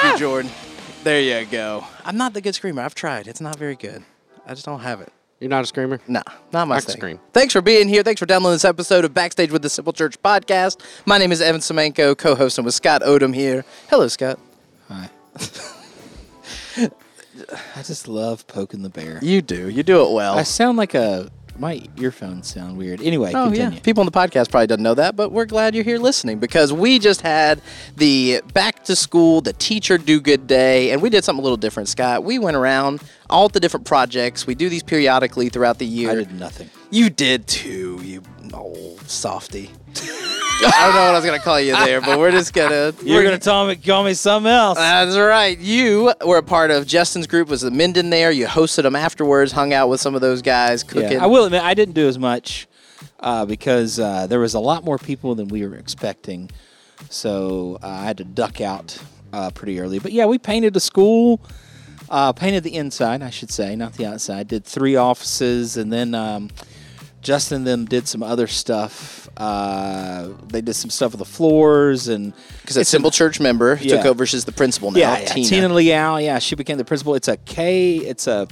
Thank you, ah! Jordan. There you go. I'm not the good screamer. I've tried. It's not very good. I just don't have it. You're not a screamer? Nah, not my I can thing. scream. Thanks for being here. Thanks for downloading this episode of Backstage with the Simple Church podcast. My name is Evan Semenko, co-hosting with Scott Odom here. Hello, Scott. Hi. I just love poking the bear. You do. You do it well. I sound like a my earphones sound weird. Anyway, Oh continue. yeah, people on the podcast probably doesn't know that, but we're glad you're here listening because we just had the back to school, the teacher do good day, and we did something a little different. Scott, we went around all the different projects. We do these periodically throughout the year. I did nothing. You did too, you old softy. I don't know what I was gonna call you there, but we're just gonna. You're we're gonna tell me call me something else. That's right. You were a part of Justin's group. Was the Minden there? You hosted them afterwards. Hung out with some of those guys cooking. yeah, I will admit I didn't do as much uh, because uh, there was a lot more people than we were expecting, so uh, I had to duck out uh, pretty early. But yeah, we painted the school. Uh, painted the inside, I should say, not the outside. Did three offices, and then um, Justin and them did some other stuff. Uh, they did some stuff with the floors and Because a simple church member who took over. She's the principal now. yeah, yeah, Tina. Tina Liao. Yeah, she became the principal. It's a K. It's a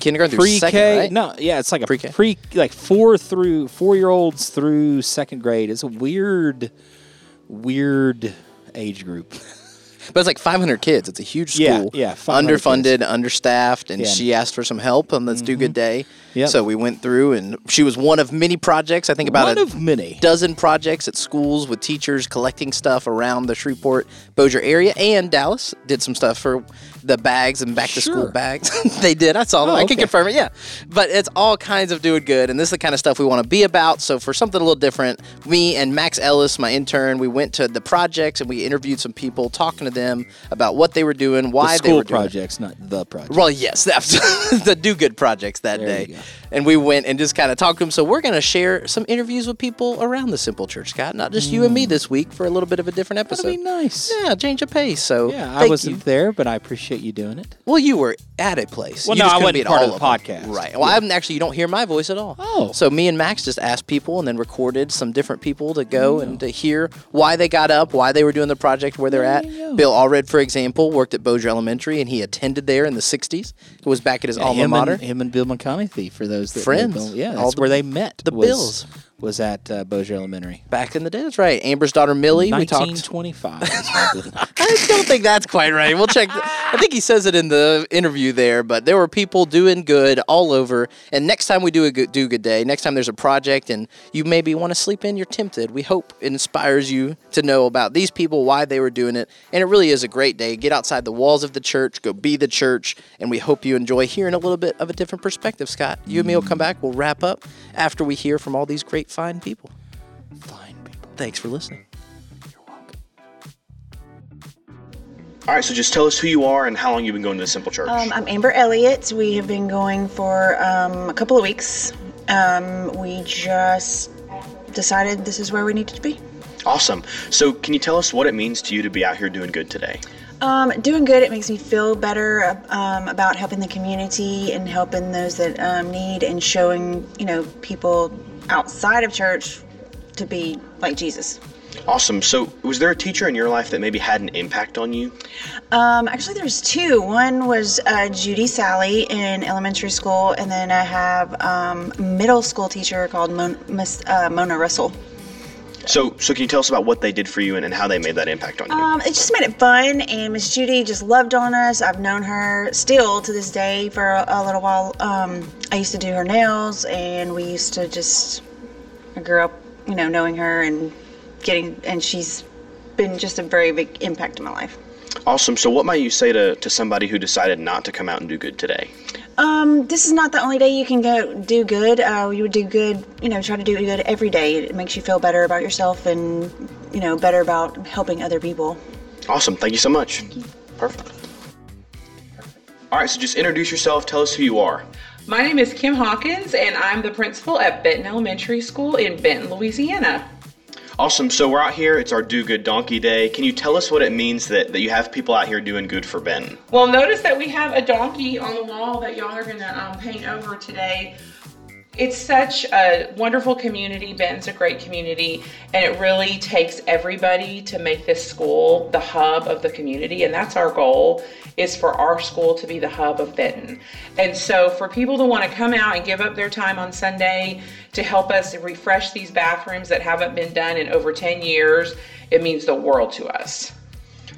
kindergarten through pre-K. second, right? No, yeah, it's like a Pre-K. pre like four through four year olds through second grade. It's a weird, weird age group. But it's like 500 kids. It's a huge school. yeah, 500 Underfunded, understaffed, and Yeah. Mm-hmm. she asked for some help on Let's Do Good Day. Yep. So we went through, and she was one of many projects. I think about One a of many. dozen projects at schools with teachers collecting stuff around the Shreveport Bossier area, and Dallas did some stuff for the bags and back to school Sure. bags. they did. I saw them. Oh, I can confirm it. Yeah, but it's all kinds of doing good, and this is the kind of stuff we want to be about. So for something a little different, me and Max Ellis, my intern, we went to the projects and we interviewed some people, talking to them about what they were doing, why the they were doing it. projects, not the project. Well, yes, that's the do good projects that There day. And we went and just kind of talked to them. So we're going to share some interviews with people around the Simple Church, Scott. Not just you and me mm. this week for a little bit of a different episode. That'd be nice. Yeah, change of pace. So Yeah, I wasn't you. there, but I appreciate you doing it. Well, you were at a place. Well, You no, I wasn't be at part of the them. podcast. Right. Well, I'm actually you don't hear my voice at all. Oh. So me and Max just asked people and then recorded some different people to go mm. and to hear why they got up, why they were doing the project, where they're There at. Bill Allred, for example, worked at Bossier Elementary and he attended there in the '60s. He was back at his alma him mater. And, him and Bill McConaughey, for those that Friends. Bill- yeah, that's where they met. the Bills. Was at uh, Bossier Elementary. back in the day, that's right. Amber's daughter Millie. We talked. 1925. is I don't think that's quite right. We'll check. the- I think he says it in the interview there, but there were people doing good all over. And next time we do a good, do good day, next time there's a project and you maybe want to sleep in, you're tempted. We hope it inspires you to know about these people, why they were doing it, and it really is a great day. Get outside the walls of the church, go be the church, and we hope you enjoy hearing a little bit of a different perspective. Scott, you and me will come back. We'll wrap up after we hear from all these great, fine people. Fine people. Thanks for listening. You're welcome. All right, so just tell us who you are and how long you've been going to the Simple Church. Um, I'm Amber Elliott. We have been going for um, a couple of weeks. Um, we just decided this is where we needed to be. awesome. So, can you tell us what it means to you to be out here doing good today? Um, doing good. It makes me feel better um, about helping the community and helping those that um, need and showing, you know, people outside of church to be like Jesus. Awesome. So, was there a teacher in your life that maybe had an impact on you? Um, actually, there's two. One was uh, Judy Sally in elementary school, and then I have um, a middle school teacher called Mon- Miss uh, Mona Russell. So, so can you tell us about what they did for you and, and how they made that impact on you? Um, it just made it fun, and Miss Judy just loved on us. I've known her still to this day for a, a little while. Um, I used to do her nails, and we used to just. I grew up, you know, knowing her and getting, and she's been just a very big impact in my life. Awesome. So, what might you say to, to somebody who decided not to come out and do good today? Um, this is not the only day you can go do good. Uh, you would do good, you know, try to do good every day. It makes you feel better about yourself and, you know, better about helping other people. Awesome. Thank you so much. Perfect. All right, so just introduce yourself. Tell us who you are. My name is Kim Hawkins, and I'm the principal at Benton Elementary School in Benton, Louisiana. Awesome. So we're out here. It's our Do Good Donkey Day. Can you tell us what it means that, that you have people out here doing good for Ben? Well, notice that we have a donkey on the wall that y'all are going to um, paint over today. It's such a wonderful community. Benton's a great community, and it really takes everybody to make this school the hub of the community, and that's our goal is for our school to be the hub of Benton. And so for people to want to come out and give up their time on Sunday to help us refresh these bathrooms that haven't been done in over 10 years, it means the world to us.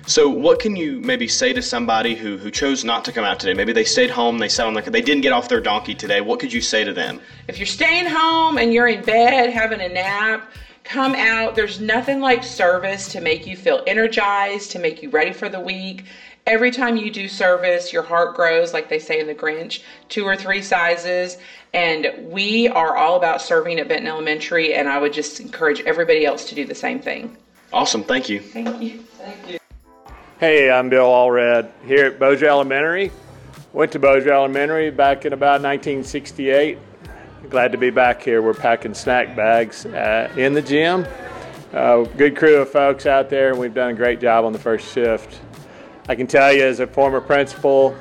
So, what can you maybe say to somebody who, who chose not to come out today? Maybe they stayed home, they sat on the, they didn't get off their donkey today. What could you say to them? If you're staying home and you're in bed having a nap, come out. There's nothing like service to make you feel energized, to make you ready for the week. Every time you do service, your heart grows, like they say in the Grinch, two or three sizes. And we are all about serving at Benton Elementary, and I would just encourage everybody else to do the same thing. Awesome. Thank you. Thank you. Thank you. Hey, I'm Bill Allred here at Bossier Elementary. Went to Bossier Elementary back in about 1968. Glad to be back here. We're packing snack bags uh, in the gym. Uh, good crew of folks out there, and we've done a great job on the first shift. I can tell you, as a former principal,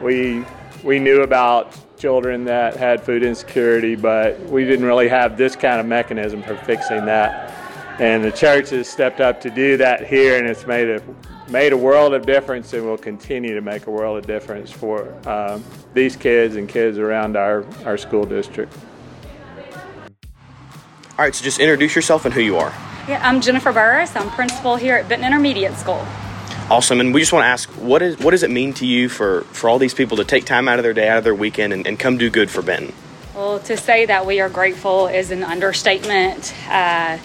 we we knew about children that had food insecurity, but we didn't really have this kind of mechanism for fixing that. And the church has stepped up to do that here, and it's made a made a world of difference and will continue to make a world of difference for um, these kids and kids around our, our school district. All right, so just introduce yourself and who you are. Yeah, I'm Jennifer Burris. I'm principal here at Benton Intermediate School. Awesome, and we just want to ask, what is what does it mean to you for, for all these people to take time out of their day, out of their weekend, and, and come do good for Benton? Well, to say that we are grateful is an understatement. Uh,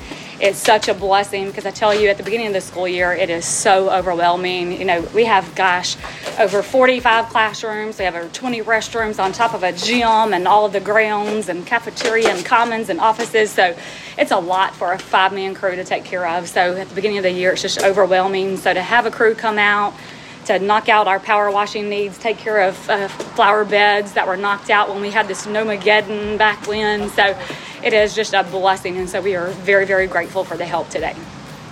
it's such a blessing because I tell you, at the beginning of the school year, it is so overwhelming. You know, we have, gosh, over 45 classrooms, we have over 20 restrooms on top of a gym and all of the grounds and cafeteria and commons and offices. So it's a lot for a five man crew to take care of. So at the beginning of the year, it's just overwhelming. So to have a crew come out, to knock out our power washing needs, take care of uh, flower beds that were knocked out when we had this Snowmageddon back when. So it is just a blessing, and so we are very, very grateful for the help today.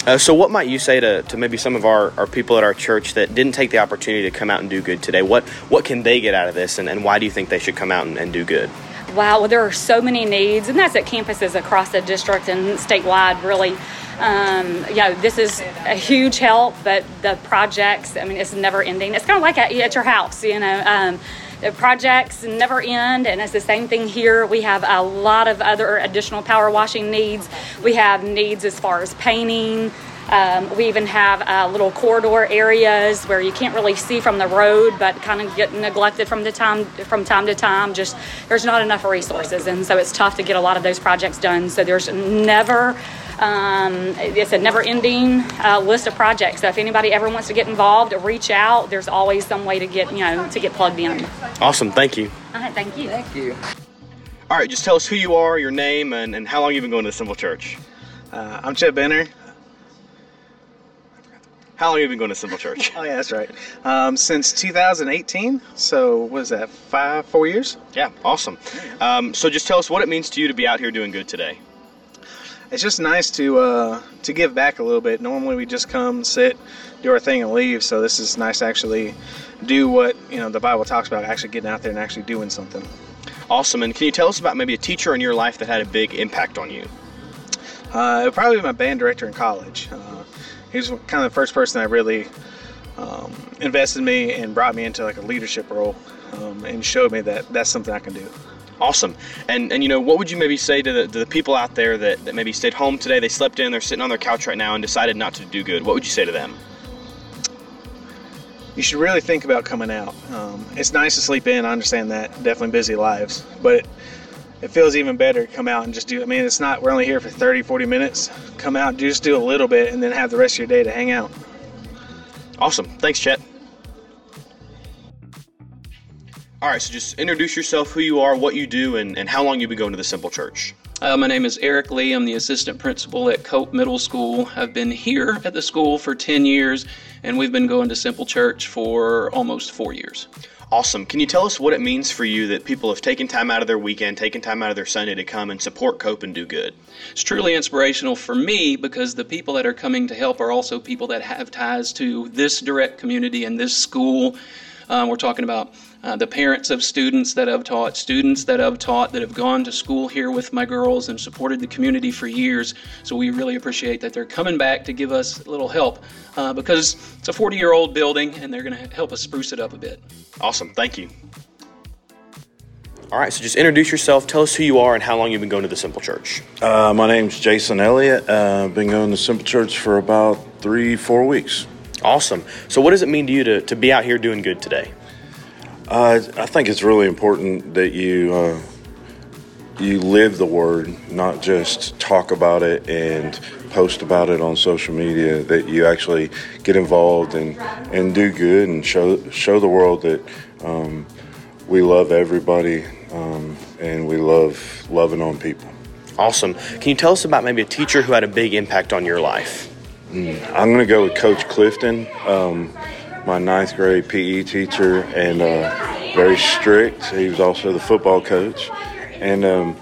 Uh, so, what might you say to, to maybe some of our, our people at our church that didn't take the opportunity to come out and do good today? What what can they get out of this, and, and why do you think they should come out and, and do good? Wow, well, there are so many needs, and that's at campuses across the district and statewide, really. Um, you know, this is a huge help, but the projects, I mean, it's never ending. It's kind of like at, at your house, you know. Um, the projects never end, and it's the same thing here. We have a lot of other additional power washing needs. We have needs as far as painting. Um, we even have uh, little corridor areas where you can't really see from the road, but kind of get neglected from the time from time to time. Just there's not enough resources, and so it's tough to get a lot of those projects done. So there's never um, it's a never-ending uh, list of projects. So if anybody ever wants to get involved, reach out. There's always some way to get you know to get plugged in. Awesome, thank you. All right, thank you. Thank you. All right, just tell us who you are, your name, and, and how long you've been going to the Simple Church. Uh, I'm Chet Benner. How long have you been going to Simple Church? Oh yeah, that's right. Um, since 2018. So what is that? Five, four years? Yeah, awesome. Um, so just tell us what it means to you to be out here doing good today. It's just nice to uh, to give back a little bit. Normally we just come, sit, do our thing, and leave. So this is nice to actually do what you know the Bible talks about, actually getting out there and actually doing something. Awesome. And can you tell us about maybe a teacher in your life that had a big impact on you? Uh, it would probably be my band director in college. Uh, he was kind of the first person that really um, invested in me and brought me into like a leadership role um, and showed me that that's something I can do. Awesome. And and you know, what would you maybe say to the, to the people out there that, that maybe stayed home today, they slept in, they're sitting on their couch right now and decided not to do good? What would you say to them? You should really think about coming out. Um, it's nice to sleep in. I understand that. Definitely busy lives, but it, it feels even better to come out and just do. I mean, it's not. We're only here for 30, 40 minutes. Come out, just do a little bit, and then have the rest of your day to hang out. Awesome. Thanks, Chet. All right, so just introduce yourself, who you are, what you do, and, and how long you've been going to the Simple Church. Uh, my name is Eric Lee. I'm the assistant principal at Cope Middle School. I've been here at the school for 10 years, and we've been going to Simple Church for almost four years. Awesome. Can you tell us what it means for you that people have taken time out of their weekend, taken time out of their Sunday to come and support Cope and do good? It's truly inspirational for me because the people that are coming to help are also people that have ties to this direct community and this school. Um, we're talking about uh, the parents of students that I've taught, students that I've taught that have gone to school here with my girls and supported the community for years. So we really appreciate that they're coming back to give us a little help uh, because it's a 40 year old building and they're going to help us spruce it up a bit. Awesome. Thank you. All right, so just introduce yourself. Tell us who you are and how long you've been going to the Simple Church. Uh, my name's Jason Elliott. Uh, I've been going to the Simple Church for about three, four weeks. Awesome. So, what does it mean to you to, to be out here doing good today? Uh, I think it's really important that you uh, you live the word, not just talk about it and post about it on social media. That you actually get involved and, and do good and show show the world that um, we love everybody um, and we love loving on people. Awesome. Can you tell us about maybe a teacher who had a big impact on your life? Mm, I'm going to go with Coach Clifton, um, my ninth grade PE teacher, and uh, very strict. He was also the football coach, and um,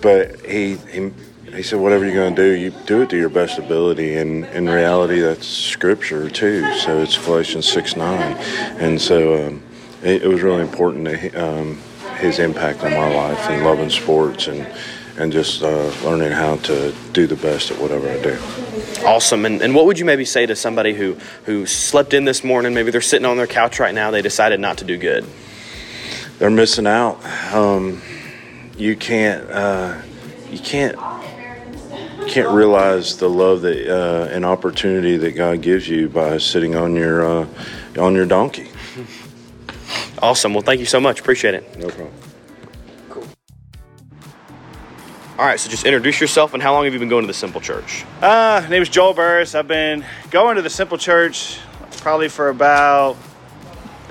but he, he he said, whatever you're going to do, you do it to your best ability. And in reality, that's scripture too. So it's Galatians six nine, and so um, it, it, was really important to um, his impact on my life and loving sports and and just uh, learning how to do the best at whatever I do. Awesome. And, and what would you maybe say to somebody who, who slept in this morning? Maybe they're sitting on their couch right now. They decided not to do good. They're missing out. Um, you can't. Uh, you can't. Can't realize the love that uh, and opportunity that God gives you by sitting on your uh, on your donkey. Awesome. Well, thank you so much. Appreciate it. No problem. All right, so just introduce yourself and how long have you been going to the Simple Church? Uh, name is Joel Burris. I've been going to the Simple Church probably for about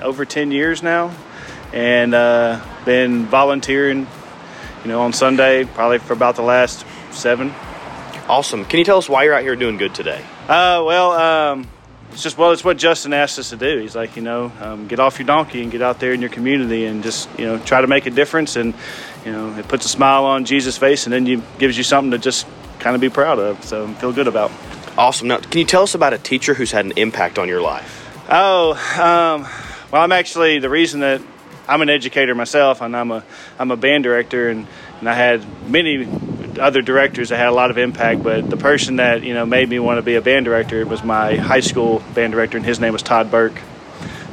over 10 years now and uh, been volunteering, you know, on Sunday probably for about the last seven. Awesome. Can you tell us why you're out here doing good today? Uh, well, um, it's just well, it's what Justin asked us to do. He's like, you know, um, get off your donkey and get out there in your community and just, you know, try to make a difference. And, you know, it puts a smile on Jesus' face, and then you gives you something to just kind of be proud of. So feel good about. Awesome. Now, can you tell us about a teacher who's had an impact on your life? Oh, um, well, I'm actually the reason that I'm an educator myself, and I'm a I'm a band director, and, and I had many other directors that had a lot of impact, but the person that you know made me want to be a band director was my high school band director, and his name was Todd Burke.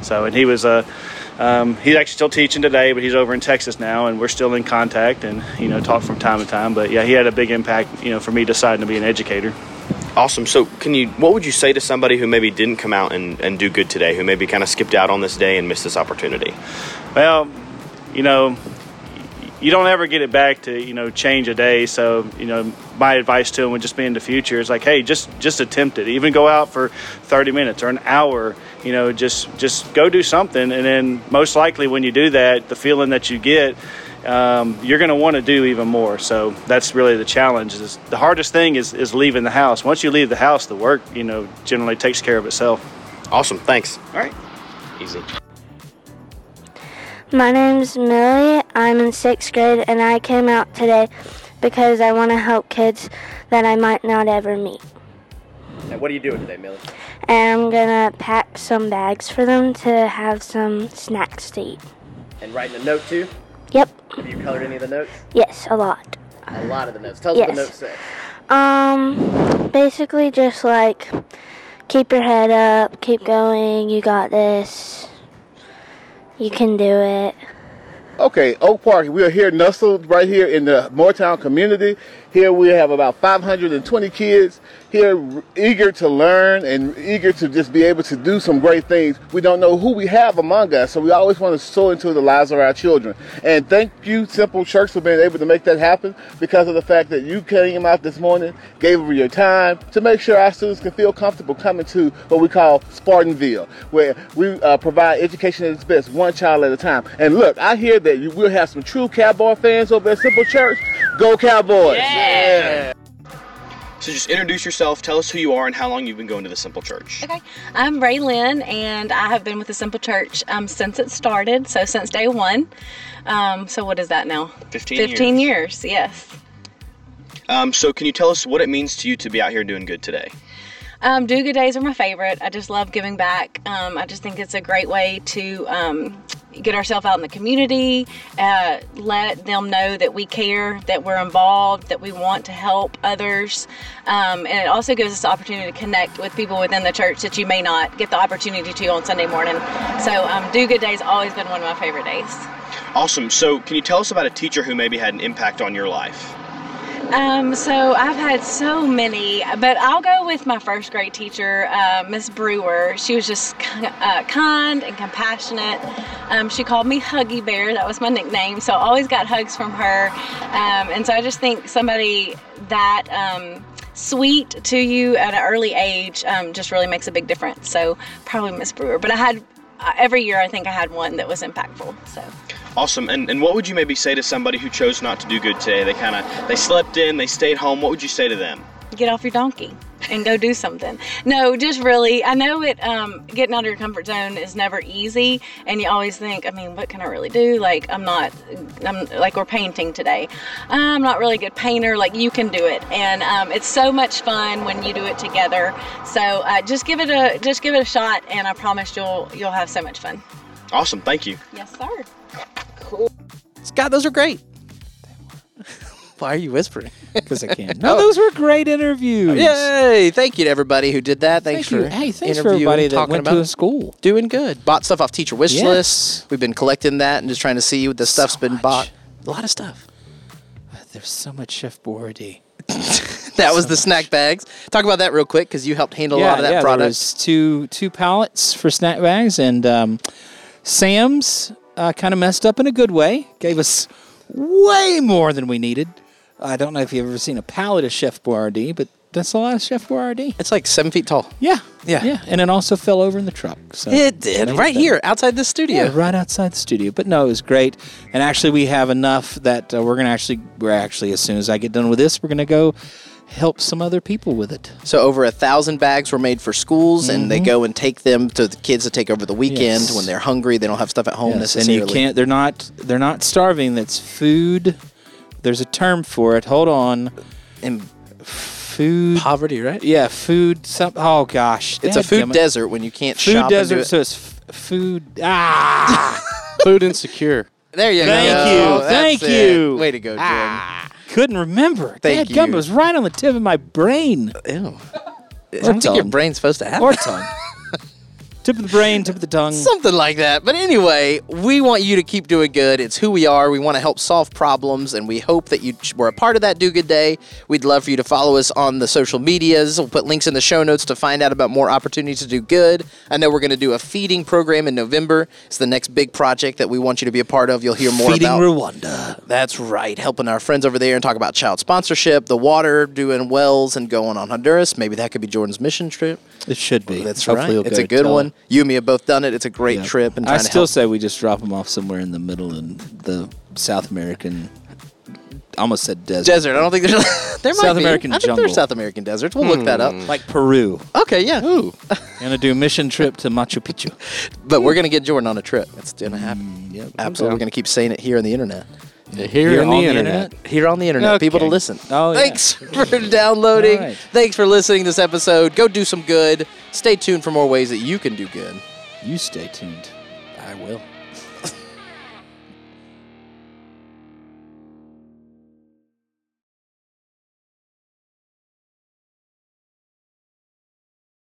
So, and he was a um, he's actually still teaching today, but he's over in Texas now, and we're still in contact and you know talk from time to time. But yeah, he had a big impact, you know, for me deciding to be an educator. Awesome. So, can you? What would you say to somebody who maybe didn't come out and, and do good today, who maybe kind of skipped out on this day and missed this opportunity? Well, you know, you don't ever get it back to you know change a day. So you know, my advice to them would just be in the future is like, hey, just just attempt it. Even go out for 30 minutes or an hour. You know, just just go do something, and then most likely when you do that, the feeling that you get. Um, you're going to want to do even more. So that's really the challenge. Is the hardest thing is, is leaving the house. Once you leave the house, the work you know generally takes care of itself. Awesome. Thanks. All right. Easy. My name's Millie. I'm in sixth grade, and I came out today because I want to help kids that I might not ever meet. And what are you doing today, Millie? And I'm gonna pack some bags for them to have some snacks to eat. And writing a note too? Yep. Have you colored any of the notes? Yes, a lot. A lot of the notes. Tell us yes. what the notes say. Um, basically just like keep your head up, keep going, you got this. You can do it. Okay, Oak Park. We are here nestled right here in the Mooretown community. Here we have about 520 kids here eager to learn and eager to just be able to do some great things. We don't know who we have among us, so we always want to sow into the lives of our children. And thank you, Simple Church, for being able to make that happen because of the fact that you came out this morning, gave over your time to make sure our students can feel comfortable coming to what we call Spartanville, where we uh, provide education at its best, one child at a time. And look, I hear that you will have some true Cowboy fans over at Simple Church. Go Cowboys! Yeah. So just introduce yourself, tell us who you are, and how long you've been going to the Simple Church. Okay, I'm Ray Lynn, and I have been with the Simple Church um, since it started, so since day one. Um, so what is that now? 15 15 years, yes. Um, so can you tell us what it means to you to be out here doing good today? Um, Do Good Days are my favorite. I just love giving back. Um, I just think it's a great way to um, get ourselves out in the community, uh, let them know that we care, that we're involved, that we want to help others. Um, and it also gives us the opportunity to connect with people within the church that you may not get the opportunity to on Sunday morning. So, um, Do Good Days always been one of my favorite days. Awesome. So, can you tell us about a teacher who maybe had an impact on your life? Um, so I've had so many, but I'll go with my first grade teacher, uh, Miss Brewer. She was just uh, kind and compassionate. Um, she called me Huggy Bear. That was my nickname. So I always got hugs from her. Um, and so I just think somebody that um, sweet to you at an early age um, just really makes a big difference. So probably Miss Brewer. But I had uh, every year I think I had one that was impactful. So. Awesome. And and what would you maybe say to somebody who chose not to do good today? They kind of they slept in, they stayed home. What would you say to them? get off your donkey and go do something. No, just really, I know it, um, getting out of your comfort zone is never easy. And you always think, I mean, what can I really do? Like, I'm not, I'm like, we're painting today. I'm not really a good painter. Like, you can do it. And um, it's so much fun when you do it together. So uh, just give it a, just give it a shot. And I promise you'll, you'll have so much fun. Awesome. Thank you. Yes, sir. Cool. Scott, those are great. Why are you whispering? Because I can't. No, those were great interviews. Yay! Thank you to everybody who did that. Thanks Thank for you. Hey, thanks for interviewing, everybody that talking went to about the school. Doing good. Bought stuff off teacher wish Yes. lists. We've been collecting that and just trying to see what the stuff's been bought. A lot of stuff. There's so much Chef Boyardee. That was the snack bags. Talk about that real quick because you helped handle a lot of that yeah, product. There was two two pallets for snack bags, and um, Sam's uh, kind of messed up in a good way. Gave us way more than we needed. I don't know if you've ever seen a pallet of Chef Boyardee, but that's a lot of Chef Boyardee. It's like seven feet tall. Yeah, Yeah. yeah, and it also fell over in the truck. So It did right here outside the studio. Yeah, right outside the studio. But no, it was great. And actually, we have enough that uh, we're gonna actually, we're actually as soon as I get done with this, we're gonna go help some other people with it. So over a thousand bags were made for schools, and they go and take them to the kids to take over the weekend Mm-hmm. Yes. when they're hungry. They don't have stuff at home Yes, and you can't. They're not. They're not starving. That's food. There's a term for it. Hold on. And food poverty, right? Yeah, food. Some. Oh gosh, It's a food desert when you can't Food shop and do desert. it. So it's f- food. Ah. Food insecure. There you go. Thank go. you. That's Thank it. you. Way to go, Jim. Ah, couldn't remember. Thank Dadgummit, you. It was right on the tip of my brain. Ew. I don't think your brain's supposed to have or that. tongue. tip of the brain, tip of the tongue. Something like that. But anyway, we want you to keep doing good. It's who we are. We want to help solve problems, and we hope that you were a part of that Do Good Day. We'd love for you to follow us on the social medias. We'll put links in the show notes to find out about more opportunities to do good. I know we're going to do a feeding program in November. It's the next big project that we want you to be a part of. You'll hear more Feeding about. Rwanda. That's right. Helping our friends over there and talk about child sponsorship, the water, doing wells, and going on Honduras. Maybe that could be Jordan's mission trip. It should be. That's Hopefully right. It's a good one. You and me have both done it. It's a great Yeah. trip. And I still say we just drop them off somewhere in the middle in the South American. I almost said desert. desert. I don't think there's there might South be. American I think jungle. there's South American deserts. We'll look that up. like Peru. Okay, yeah. Ooh. Gonna do a mission trip to Machu Picchu. But we're gonna get Jordan on a trip. It's gonna happen. Mm, yep. Absolutely. We're gonna keep saying it here on the internet. Here, on, the, internet. Here on the internet. People to listen. Oh, yeah. Thanks for downloading. Right. Thanks for listening to this episode. Go do some good. Stay tuned for more ways that you can do good. You stay tuned. I will.